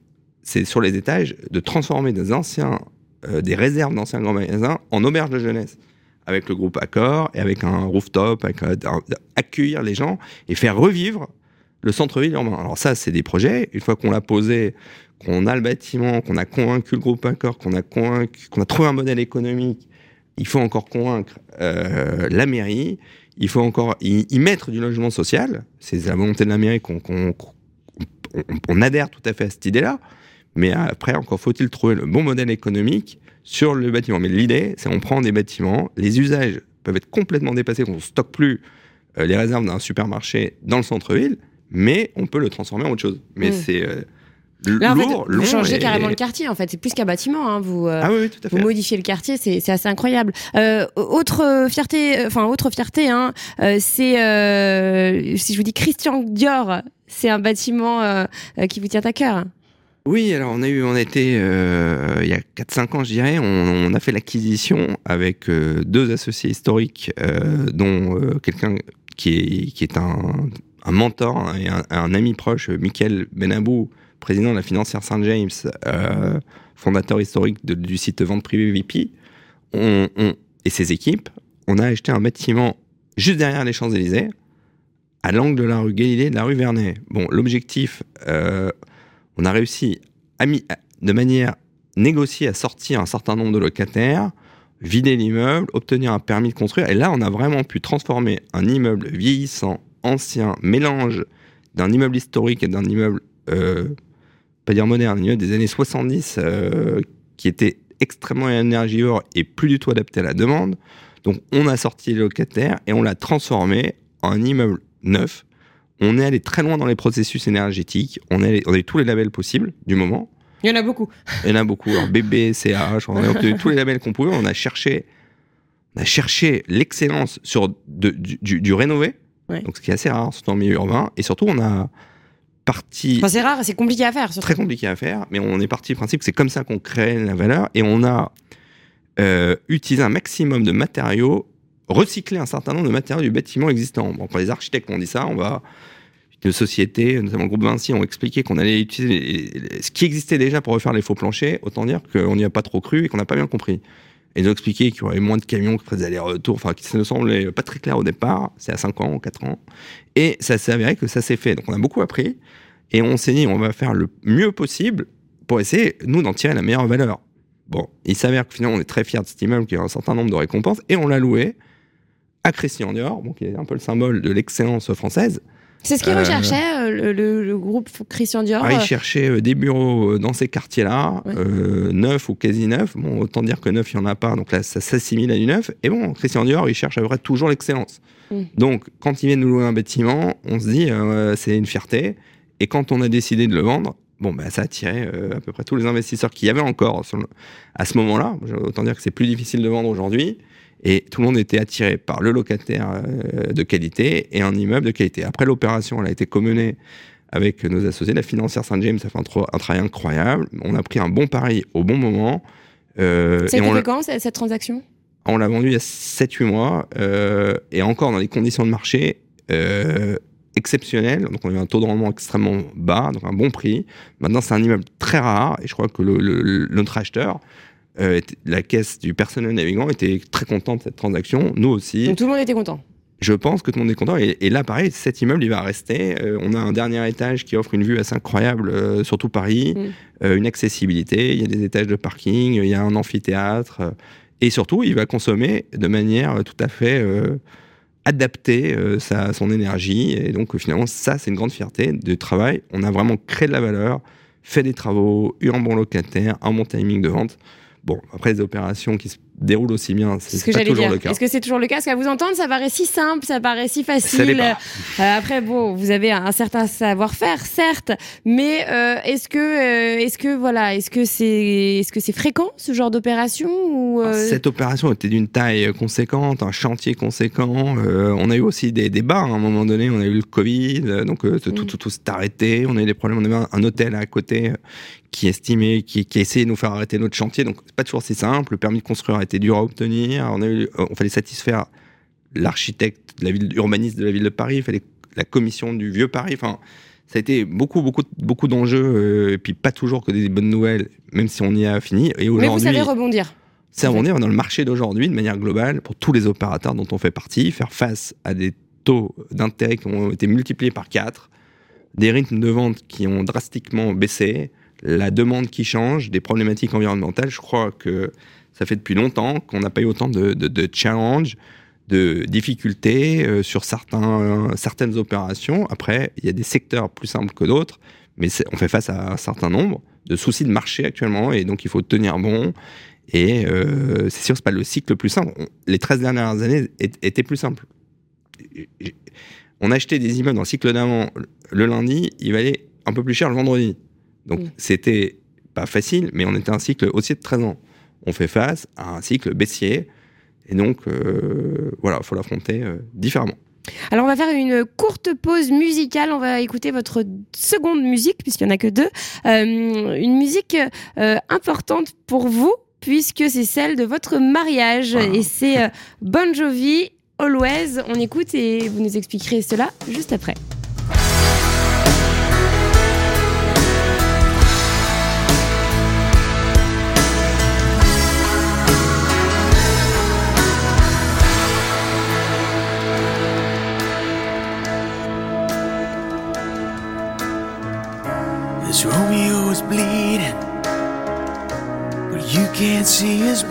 c'est sur les étages de transformer des anciens, euh, des réserves d'anciens grands magasins en auberges de jeunesse. Avec le groupe Accor et avec un rooftop, avec accueillir les gens et faire revivre le centre-ville urbain. Alors ça, c'est des projets. Une fois qu'on l'a posé, qu'on a le bâtiment, qu'on a convaincu le groupe Accor, qu'on a convaincu, qu'on a trouvé un modèle économique, il faut encore convaincre euh, la mairie. Il faut encore y, mettre du logement social. C'est la volonté de la mairie qu'on qu'on- qu'on- on, on adhère tout à fait à cette idée-là. Mais après, encore faut-il trouver le bon modèle économique sur le bâtiment. Mais l'idée, c'est on prend des bâtiments, les usages peuvent être complètement dépassés, qu'on ne stocke plus euh, les réserves d'un supermarché dans le centre-ville, mais on peut le transformer en autre chose. Mais Mm. c'est euh, Là, en fait, lourd, vous changez et- carrément le quartier, en fait. C'est plus qu'un bâtiment. hein. Vous, euh, Ah oui, oui, tout à vous modifiez le quartier, c'est assez incroyable. Euh, autre fierté, euh, enfin autre fierté, hein, euh, c'est euh, si je vous dis Christian Dior, c'est un bâtiment qui vous tient à cœur. Oui, alors on a eu, on a été, euh, il y a 4-5 ans, je dirais, on, a fait l'acquisition avec euh, deux associés historiques, euh, dont quelqu'un qui est, qui est un, mentor et un, ami proche, Michael Benabou, président de la financière Saint James, euh, fondateur historique du site vente privée VP, et ses équipes, on a acheté un bâtiment juste derrière les Champs-Élysées, à l'angle de la rue Galilée et de la rue Vernet. Bon, l'objectif, on a réussi de manière négociée à sortir un certain nombre de locataires, vider l'immeuble, obtenir un permis de construire. Et là, on a vraiment pu transformer un immeuble vieillissant, ancien, mélange d'un immeuble historique et d'un immeuble, euh, pas dire moderne, des années 70 euh, qui était extrêmement énergivore et plus du tout adapté à la demande. Donc, on a sorti les locataires et on l'a transformé en immeuble neuf on est allé très loin dans les processus énergétiques. On, est allé- on a eu tous les labels possibles du moment. Il y en a beaucoup. Il y en a beaucoup. Alors, BB, CH, on a obtenu tous les labels qu'on pouvait. On a cherché, on a cherché l'excellence sur de- du, du- du rénové. Ouais. Donc, ce qui est assez rare, surtout en milieu urbain. Et surtout, on a parti Enfin, c'est rare, c'est compliqué à faire. surtout. très compliqué à faire, mais on est parti du principe que c'est comme ça qu'on crée la valeur et on a euh, utiliser un maximum de matériaux, recycler un certain nombre de matériaux du bâtiment existant. Bon, pour les architectes ont dit ça, on va de sociétés, notamment le groupe Vinci, ont expliqué qu'on allait utiliser ce qui existait déjà pour refaire les faux planchers. Autant dire qu'on n'y a pas trop cru et qu'on n'a pas bien compris. Ils ont expliqué qu'il y aurait moins de camions qui feraient des allers-retours, enfin, qui ne semblait pas très clair au départ. C'est à 5 ans ou 4 ans. Et ça s'est avéré que ça s'est fait. Donc on a beaucoup appris. Et on s'est dit, on va faire le mieux possible pour essayer, nous, d'en tirer la meilleure valeur. Bon, il s'avère que finalement, on est très fiers de cet immeuble qui a un certain nombre de récompenses. Et on l'a loué à Christian Dior, qui est un peu le symbole de l'excellence française. C'est ce qu'il recherchait, euh, le, groupe Christian Dior. Ah, il euh. cherchait euh, des bureaux dans ces quartiers-là, neufs ou quasi neufs. Bon, autant dire que neuf, il n'y en a pas, donc là, ça s'assimile à du neuf. Et bon, Christian Dior, il cherche à vrai toujours l'excellence. Mm. Donc, quand il vient nous louer un bâtiment, on se dit, c'est une fierté. Et quand on a décidé de le vendre, bon, bah, ça a attiré à peu près tous les investisseurs qu'il y avait encore à ce moment-là. Autant dire que c'est plus difficile de vendre aujourd'hui. Et tout le monde était attiré par le locataire euh, de qualité et un immeuble de qualité. Après l'opération, elle a été commenée avec nos associés. La financière Saint-James a fait un, travail incroyable. On a pris un bon pari au bon moment. Euh, Ça a été quand cette transaction? On l'a vendu il y a 7-8 mois euh, et encore dans des conditions de marché euh, exceptionnelles. Donc on a eu un taux de rendement extrêmement bas, donc un bon prix. Maintenant c'est un immeuble très rare et je crois que le, le, notre acheteur euh, la caisse du personnel navigant était très content de cette transaction, nous aussi. Donc tout le monde était content je pense que tout le monde est content. Et, là, pareil, cet immeuble, il va rester. Euh, on a un dernier étage qui offre une vue assez incroyable euh, sur tout Paris, mm. une accessibilité. Il y a des étages de parking, il y a un amphithéâtre. et surtout, il va consommer de manière tout à fait adaptée sa, son énergie. Et donc, finalement, ça, c'est une grande fierté de travail. On a vraiment créé de la valeur, fait des travaux, eu un bon locataire, un bon timing de vente. Bon, après, les opérations qui se déroulent aussi bien, c'est ce que le cas. Est-ce que c'est toujours le cas? Parce qu'à vous entendre, ça paraît si simple, ça paraît si facile. Euh, après, bon, vous avez un, certain savoir-faire, certes, mais euh, est-ce que, euh, est-ce que voilà, est-ce que c'est, est-ce que c'est fréquent ce genre d'opération ou Cette opération était d'une taille conséquente, un chantier conséquent. on a eu aussi des débats hein, à un moment donné. On a eu le Covid, donc tout, tout, tout, s'est arrêté. On a eu des problèmes. On avait un, hôtel à côté qui estimait, qui, qui essayait de nous faire arrêter notre chantier. Donc c'est pas toujours si simple. Le permis de construire a été dur à obtenir. On, a eu, on fallait satisfaire l'architecte, la ville, urbaniste de la ville de Paris. Il fallait la commission du vieux Paris. Enfin, ça a été beaucoup, beaucoup, beaucoup d'enjeux. Euh, et puis pas toujours que des bonnes nouvelles, même si on y a fini. Et Mais vous savez rebondir. C'est rebondir dans le marché d'aujourd'hui de manière globale pour tous les opérateurs dont on fait partie, faire face à des taux d'intérêt qui ont été multipliés par 4, des rythmes de vente qui ont drastiquement baissé, la demande qui change, des problématiques environnementales. Je crois que ça fait depuis longtemps qu'on n'a pas eu autant de, de, de challenges, de difficultés euh, sur certains, certaines opérations. Après, il y a des secteurs plus simples que d'autres, mais on fait face à un certain nombre de soucis de marché actuellement, et donc il faut tenir bon. Et euh, c'est sûr, c'est pas le cycle le plus simple. les 13 dernières années étaient plus simples. On achetait des immeubles le cycle d'avant le lundi, il valait un peu plus cher le vendredi. Donc mm. c'était pas facile, mais on était un cycle aussi de 13 ans. On fait face à un cycle baissier, et donc euh, voilà, il faut l'affronter euh, différemment. Alors on va faire une courte pause musicale, on va écouter votre seconde musique, puisqu'il n'y en a que deux, euh, une musique importante pour vous, puisque c'est celle de votre mariage, ah. et c'est Bon Jovi, Always, on écoute et vous nous expliquerez cela juste après.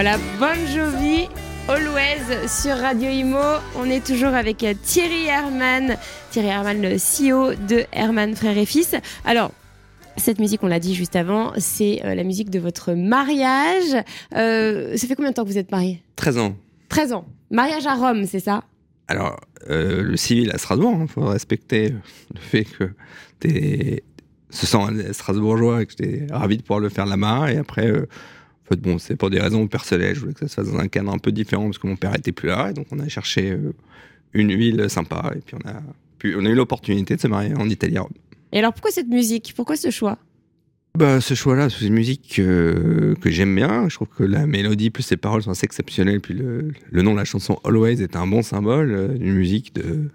Voilà, Bon Jovi. Always sur Radio Imo. On est toujours avec euh, Thierry Herman. Thierry Herman, le CEO de Herman Frères et Fils. Alors, cette musique, on l'a dit juste avant, c'est euh, la musique de votre mariage. Euh, ça fait combien de temps que vous êtes mariés? 13 ans. 13 ans. Mariage à Rome, c'est ça? Alors, euh, le civil à Strasbourg, il faut respecter le fait que tu se sent un strasbourgeois et que j'étais ravi de pouvoir le faire là-bas. Et après, euh, en fait, bon, c'est pour des raisons personnelles. Je voulais que ça se fasse dans un cadre un peu différent parce que mon père était plus là. Et donc, on a cherché euh, une ville sympa. Et puis, on a, on a eu l'opportunité de se marier en Italie. à Rome. Et alors, pourquoi cette musique? Pourquoi ce choix? Bah, ce choix-là, c'est une musique euh, que j'aime bien. Je trouve que la mélodie plus les paroles sont assez exceptionnelles. Puis le, le nom de la chanson Always est un bon symbole euh, d'une musique de,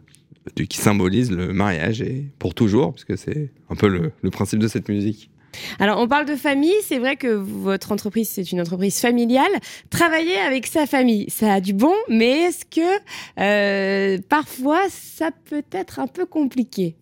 de- qui symbolise le mariage et pour toujours, parce que c'est un peu le, le principe de cette musique. Alors, on parle de famille. C'est vrai que votre entreprise, c'est une entreprise familiale. Travailler avec sa famille, ça a du bon, mais est-ce que euh, parfois, ça peut être un peu compliqué?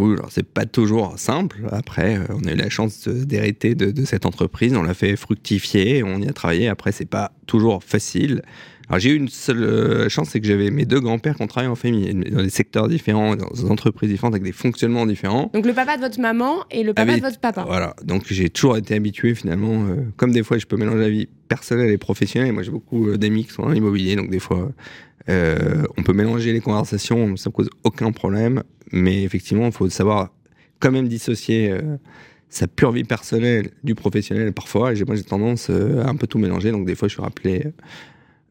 Oui, alors c'est pas toujours simple. Après, euh, on a eu la chance d'hériter de, de cette entreprise, on l'a fait fructifier, on y a travaillé. Après, c'est pas toujours facile. Alors j'ai eu une seule euh, chance, c'est que j'avais mes deux grands-pères qui ont travaillé en famille, dans des secteurs différents, dans des entreprises différentes, avec des fonctionnements différents. Donc, le papa de votre maman et le papa de votre papa. Voilà, donc j'ai toujours été habitué finalement, euh, comme des fois je peux mélanger la vie personnelle et professionnelle. Moi j'ai beaucoup d'amis qui sont dans l'immobilier, donc des fois euh, on peut mélanger les conversations, ça ne cause aucun problème. Mais effectivement, il faut savoir quand même dissocier euh, sa pure vie personnelle du professionnel parfois. Et moi j'ai tendance euh, à un peu tout mélanger, donc des fois je suis rappelé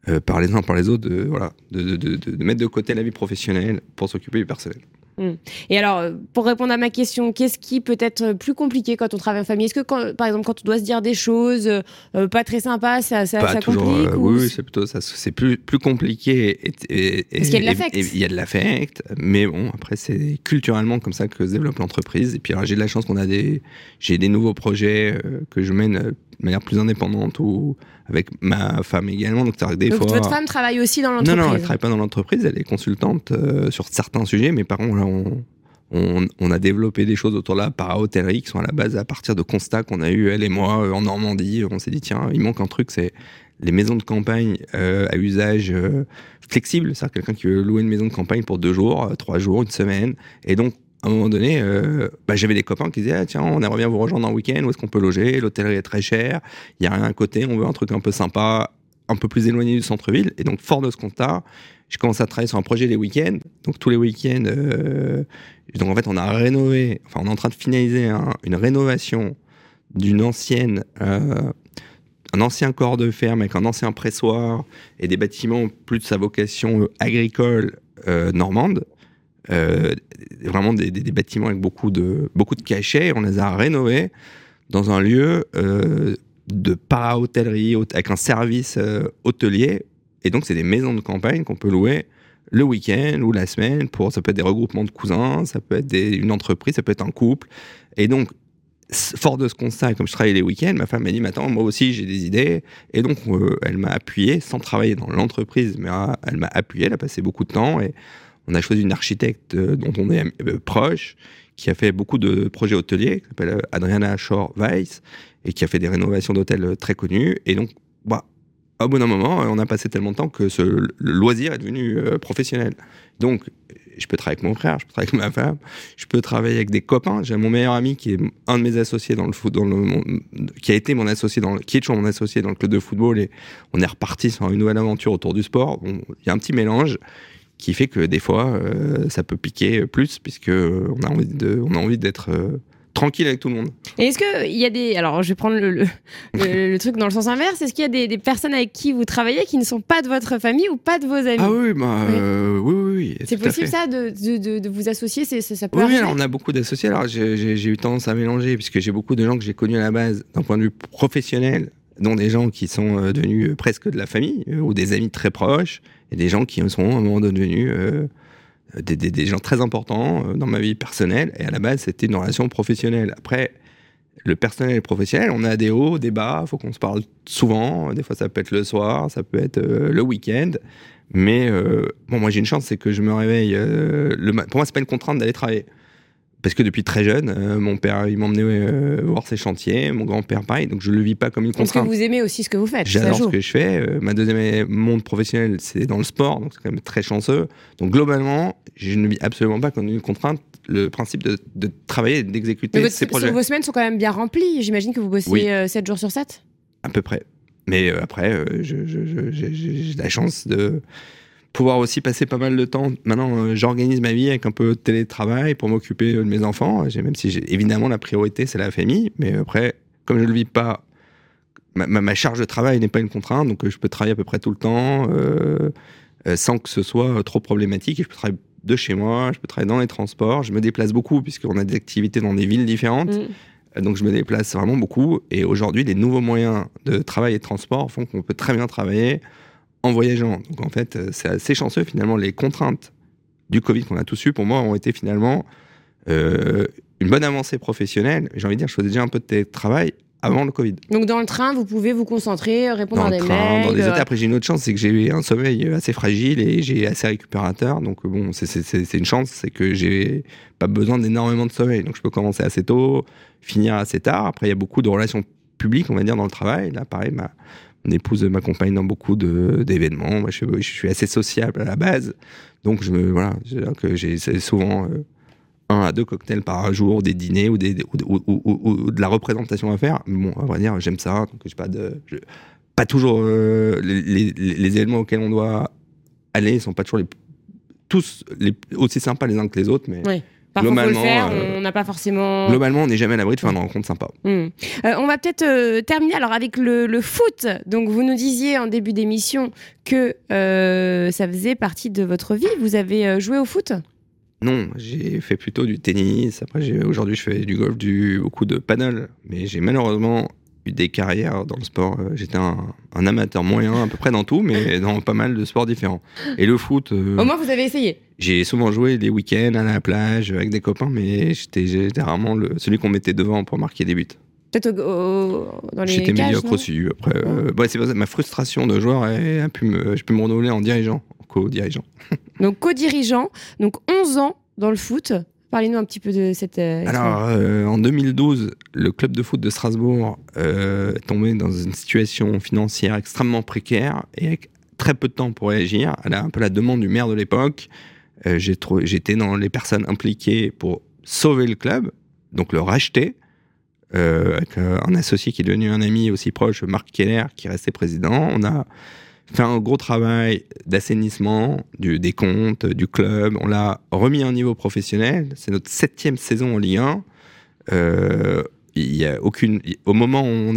euh, par les uns par les autres de, voilà, de- de- de mettre de côté la vie professionnelle pour s'occuper du personnel. Et alors, euh, pour répondre à ma question, qu'est-ce qui peut être plus compliqué quand on travaille en famille? Est-ce que, quand- par exemple, quand on doit se dire des choses euh, euh, pas très sympas, ça, ça, pas ça toujours. complique euh, ou oui, c'est plutôt ça. C'est plus plus compliqué. Et, et- Parce qu'il y a de l'affect. Il y a de l'affect, mais bon, après c'est culturellement comme ça que se développe l'entreprise. Et puis j'ai de la chance qu'on a des, j'ai des nouveaux projets que je mène de manière plus indépendante ou avec ma femme également. Donc, des Donc, fois. votre femme travaille aussi dans non, l'entreprise non, elle travaille pas dans l'entreprise, elle est consultante euh, sur certains sujets, mais par contre, là, on, on, on a développé des choses autour de la para-hôtellerie qui sont à la base à partir de constats qu'on a eu, elle et moi, euh, en Normandie. On s'est dit, tiens, il manque un truc, c'est les maisons de campagne euh, à usage flexible. C'est-à-dire quelqu'un qui veut louer une maison de campagne pour deux jours, trois jours, une semaine. Et donc, à un moment donné, euh, bah, j'avais des copains qui disaient, ah, tiens, on aimerait bien vous rejoindre un week-end, où est-ce qu'on peut loger? L'hôtellerie est très chère, il y a rien à côté, on veut un truc un peu sympa, un peu plus éloigné du centre-ville. Et donc, fort de ce constat, je commence à travailler sur un projet les week-ends. Donc, tous les week-ends, euh, donc en fait, on a rénové, enfin, on est en train de finaliser un- une rénovation d'une ancienne, euh, un ancien corps de ferme avec un ancien pressoir et des bâtiments plus de sa vocation agricole normande. Euh, vraiment des, bâtiments avec beaucoup de, beaucoup de cachets. On les a rénovés dans un lieu euh, de para-hôtellerie, hôte- avec un service euh, hôtelier. Et donc, c'est des maisons de campagne qu'on peut louer le week-end ou la semaine. Pour, ça peut être des regroupements de cousins, ça peut être une entreprise, ça peut être un couple. Et donc, fort de ce constat, comme je travaille les week-ends, ma femme m'a dit, attends, moi aussi j'ai des idées. Et donc, euh, elle m'a appuyé, sans travailler dans l'entreprise, mais euh, elle m'a appuyé, elle a passé beaucoup de temps. Et on a choisi une architecte euh, dont on est euh, proche, qui a fait beaucoup de projets hôteliers, qui s'appelle euh, Adriana Shore Weiss, et qui a fait des rénovations d'hôtels très connus. Et donc, bah, au bout d'un moment, on a passé tellement de temps que ce, loisir est devenu professionnel. Donc, je peux travailler avec mon frère, je peux travailler avec ma femme, je peux travailler avec des copains. J'ai mon meilleur ami qui est un de mes associés dans le dans le, qui a été mon associé dans qui est toujours mon associé dans le club de football et on est reparti sur une nouvelle aventure autour du sport. Il y a un petit mélange qui fait que des fois, euh, ça peut piquer plus puisque euh, on a envie de, on a envie d'être euh, tranquille avec tout le monde. Et est-ce qu'il y a des. Alors, je vais prendre le, le, le- le truc dans le sens inverse. Est-ce qu'il y a des, des personnes avec qui vous travaillez qui ne sont pas de votre famille ou pas de vos amis? Ah oui, bah, euh, oui, oui, oui. C'est possible ça de, de, de- vous associer c'est- ça, peut Oui, alors on a beaucoup d'associés. Alors j'ai eu tendance à mélanger puisque j'ai beaucoup de gens que j'ai connus à la base d'un point de vue professionnel, dont des gens qui sont devenus presque de la famille ou des amis très proches, et des gens qui sont à un moment donné devenus euh, des, gens très importants euh, dans ma vie personnelle. Et à la base, c'était une relation professionnelle. Après, le personnel et le professionnel, on a des hauts, des bas. Il faut qu'on se parle souvent. Des fois, ça peut être le soir, ça peut être euh, le week-end. Mais bon, moi j'ai une chance, c'est que je me réveille. le Pour moi, c'est pas une contrainte d'aller travailler. Parce que depuis très jeune, euh, mon père, il m'emmenait euh, voir ses chantiers, mon grand-père pareil, donc je le vis pas comme une Parce que contrainte. vous aimez aussi ce que vous faites. J'adore ce que je fais. Euh, ma deuxième monde professionnel, c'est dans le sport, donc c'est quand même très chanceux. Donc globalement, je ne vis absolument pas comme une contrainte le principe de, de travailler et d'exécuter ces projets. vos semaines sont quand même bien remplies. J'imagine que vous bossez Oui. 7 jours sur 7 À peu près. Mais après, j'ai la chance de pouvoir aussi passer pas mal de temps. Maintenant, euh, j'organise ma vie avec un peu de télétravail pour m'occuper de mes enfants. Même si, évidemment, la priorité, c'est la famille. Mais après, comme je ne le vis pas, ma, charge de travail n'est pas une contrainte. Donc, euh, je peux travailler à peu près tout le temps euh, euh, sans que ce soit euh, trop problématique. Et je peux travailler de chez moi, je peux travailler dans les transports. Je me déplace beaucoup puisqu'on a des activités dans des villes différentes. Mm. Euh, Donc je me déplace vraiment beaucoup. Et aujourd'hui, les nouveaux moyens de travail et de transport font qu'on peut très bien travailler en voyageant. Donc en fait, euh, c'est assez chanceux finalement. Les contraintes du Covid qu'on a tous eues, pour moi, ont été finalement euh, une bonne avancée professionnelle. J'ai envie de dire, je faisais déjà un peu de télétravail avant le Covid. Donc dans le train, vous pouvez vous concentrer, répondre Dans à des train, mails. dans des euh, hôtels. Après, j'ai une autre chance, c'est que j'ai un sommeil assez fragile et j'ai assez récupérateur. Donc, bon, c'est- une chance, c'est que j'ai pas besoin d'énormément de sommeil. Donc, je peux commencer assez tôt, finir assez tard. Après, il y a beaucoup de relations publiques, on va dire, dans le travail. Là, pareil, ma, mon épouse m'accompagne dans beaucoup d'événements. Je, suis assez sociable à la base. Donc, je me, voilà, que j'ai souvent euh, un à deux cocktails par jour, des dîners ou, des, ou, ou- de la représentation à faire. Mais bon, à vrai dire, j'aime ça. Donc, j'ai pas de, pas toujours euh, les, les- événements auxquels on doit aller sont pas toujours tous aussi sympas les uns que les autres, mais Ouais. Parfois, faut le globalement, faire, euh, on n'a pas forcément. globalement, on n'est jamais à l'abri de faire une rencontre sympa. Hmm. Euh, on va peut-être euh, terminer alors avec le, le foot. Donc vous nous disiez en début d'émission que ça faisait partie de votre vie. Vous avez joué au foot? Non, j'ai fait plutôt du tennis. Après, aujourd'hui, je fais du golf, du, beaucoup de paddle. Mais j'ai malheureusement eu des carrières dans le sport. Euh, J'étais un, un amateur moyen à peu près dans tout, mais dans pas mal de sports différents. Et le foot, euh, Au moins vous avez essayé. j'ai souvent joué les week-ends à la plage avec des copains, mais j'étais rarement le, celui qu'on mettait devant pour marquer des buts. Peut-être dans les J'étais médiocre aussi. Après, euh, ouais, c'est pour ça, ma frustration de joueur a, pu me, j'ai pu me renouveler en dirigeant, en co-dirigeant. Donc co-dirigeant, donc 11 ans dans le foot. Parlez-nous un petit peu de cette. euh, Alors, euh, en 2012, le club de foot de Strasbourg euh, est tombé dans une situation financière extrêmement précaire et avec très peu de temps pour réagir. À la, un peu la demande du maire de l'époque, j'étais dans les personnes impliquées pour sauver le club, donc le racheter. avec un associé qui est devenu un ami aussi proche, Marc Keller, qui restait président. On a fait un gros travail d'assainissement des comptes, du club. On l'a remis à un niveau professionnel. C'est notre septième saison en Ligue 1. Euh, y a aucune, au moment où on,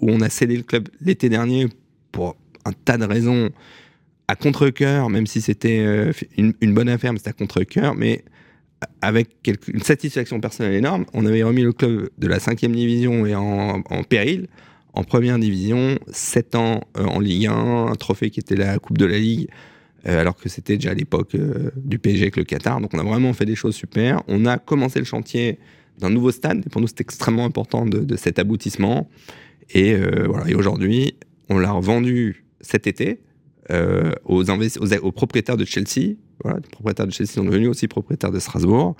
on a cédé le club l'été dernier pour un tas de raisons à contre-coeur, même si c'était euh, une, bonne affaire, mais c'était à contre-coeur, mais avec une satisfaction personnelle énorme, on avait remis le club de la cinquième division et en péril en première division, 7 ans euh, en Ligue 1, un trophée qui était la Coupe de la Ligue, euh, alors que c'était déjà à l'époque euh, du PSG avec le Qatar. Donc on a vraiment fait des choses super. On a commencé le chantier d'un nouveau stade, pour nous c'était extrêmement important de, cet aboutissement. Et, aujourd'hui, on l'a revendu cet été aux, propriétaires de Chelsea. Voilà, les propriétaires de Chelsea sont devenus aussi propriétaires de Strasbourg.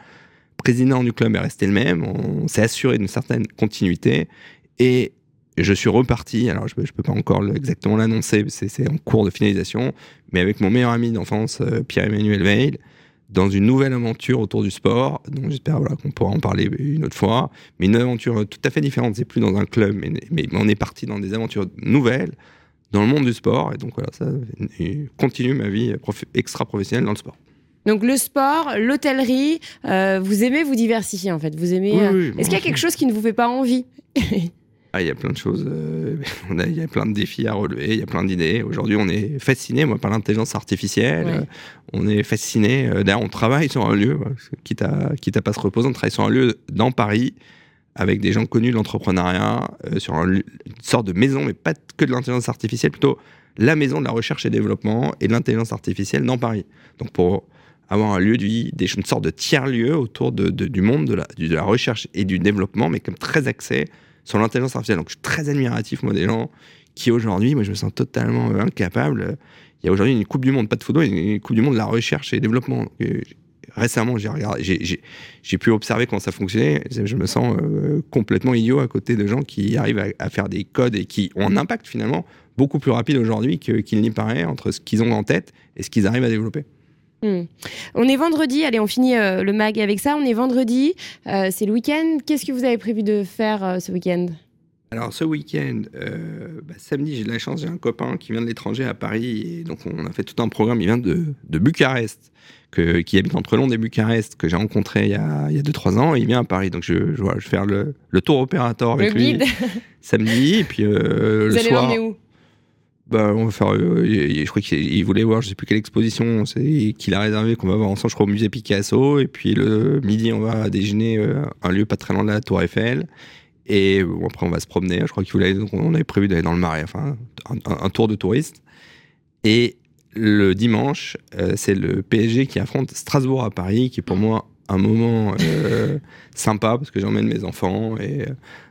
Président du club est resté le même. On s'est assuré d'une certaine continuité. Et je suis reparti, alors je ne peux pas encore exactement l'annoncer, c'est en cours de finalisation, mais avec mon meilleur ami d'enfance, euh, Pierre-Emmanuel Veil, dans une nouvelle aventure autour du sport, donc j'espère voilà, qu'on pourra en parler une autre fois, mais une aventure tout à fait différente, c'est plus dans un club, mais, mais on est parti dans des aventures nouvelles dans le monde du sport, et donc voilà, ça et continue ma vie prof- extra-professionnelle dans le sport. Donc le sport, l'hôtellerie, euh, vous aimez vous diversifier en fait. Vous aimez. Oui, euh, Est-ce qu'il y a quelque chose qui ne vous fait pas envie? Ah, il y a plein de choses, euh, on a- il y a plein de défis à relever, il y a plein d'idées. Aujourd'hui, on est fasciné, moi, par l'intelligence artificielle. Ouais. Euh, On est fasciné. euh, D'ailleurs, on travaille sur un lieu, que quitte à, quitte à pas se reposer, on travaille sur un lieu dans Paris avec des gens connus de l'entrepreneuriat, euh, sur un une sorte de maison, mais pas que de l'intelligence artificielle, plutôt la maison de la recherche et développement et de l'intelligence artificielle dans Paris. Donc, pour avoir un lieu, du, des, une sorte de tiers-lieu autour de, de- du monde de la, de la recherche et du développement, mais comme très axé sur l'intelligence artificielle. Donc, je suis très admiratif, moi, des gens qui, aujourd'hui, moi, je me sens totalement euh, incapable. Il y a aujourd'hui une Coupe du Monde, pas de football, une, Coupe du Monde de la recherche et développement. Euh, récemment, j'ai regardé, j'ai- pu observer comment ça fonctionnait. Je me sens euh, complètement idiot à côté de gens qui arrivent à, à faire des codes et qui ont un impact, finalement, beaucoup plus rapide aujourd'hui qu'il n'y paraît entre ce qu'ils ont en tête et ce qu'ils arrivent à développer. Hmm. On est vendredi, allez, on finit euh, le mag avec ça. On est vendredi, euh, c'est le week-end. Qu'est-ce que vous avez prévu de faire euh, ce week-end? Alors ce week-end, bah, samedi, j'ai de la chance, j'ai un copain qui vient de l'étranger à Paris, et donc on a fait tout un programme, il vient de, de Bucarest, que, qui habite entre Londres et Bucarest, que j'ai rencontré il y a 2-3 ans, et il vient à Paris, donc je, je, voilà, je vais faire le, le tour opérateur avec Le lui guide samedi, et puis Vous le allez soir... où? Bah, on va faire. euh, je crois qu'il il voulait voir, je sais plus quelle exposition qu'il a réservé, qu'on va voir ensemble, je crois, au musée Picasso. Et puis le midi, on va déjeuner euh, un lieu pas très loin de la Tour Eiffel. Et après, on va se promener. Je crois qu'il voulait donc on avait prévu d'aller dans le Marais, enfin, un, tour de touriste. Et le dimanche, euh, c'est le PSG qui affronte Strasbourg à Paris, qui est pour moi un moment euh, sympa parce que j'emmène mes enfants et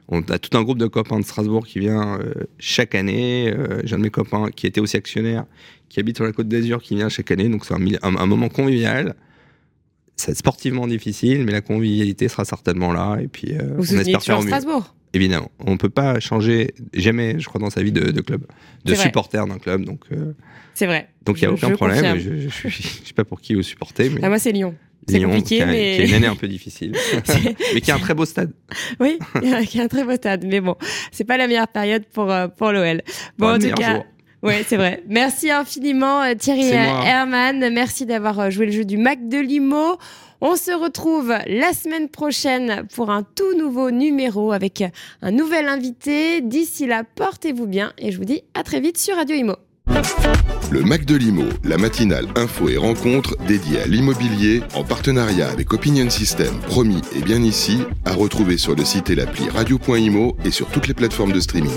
on a tout un groupe de copains de Strasbourg qui vient euh, chaque année. Euh, J'ai un de mes copains qui était aussi actionnaire, qui habite sur la côte d'Azur, qui vient chaque année. Donc c'est un, un- un moment convivial. C'est sportivement difficile, mais la convivialité sera certainement là. Et puis, euh, Vous on espère faire mieux. Strasbourg? Évidemment, on ne peut pas changer jamais, je crois, dans sa vie de, de club, de supporter d'un club. Donc, C'est vrai. donc il n'y a aucun je problème. Je ne sais pas pour qui vous supportez, mais Ah, moi, c'est Lyon. C'est Lyon, compliqué, qui a, mais- qui a une année un peu difficile, mais qui a un très beau stade. Oui, y a- un très beau stade, mais bon, c'est pas la meilleure période pour, euh, pour l'OL. Bon, Pas en tout cas, jour. oui, c'est vrai. Merci infiniment, euh, Thierry. Herman. Merci d'avoir euh, joué le jeu du Mac de Limo. On se retrouve la semaine prochaine pour un tout nouveau numéro avec un nouvel invité. D'ici là, portez-vous bien et je vous dis à très vite sur Radio Imo. Le Mac de l'Imo, la matinale info et rencontre dédiée à l'immobilier en partenariat avec Opinion System, promis et bien ici, à retrouver sur le site et l'appli radio.imo et sur toutes les plateformes de streaming.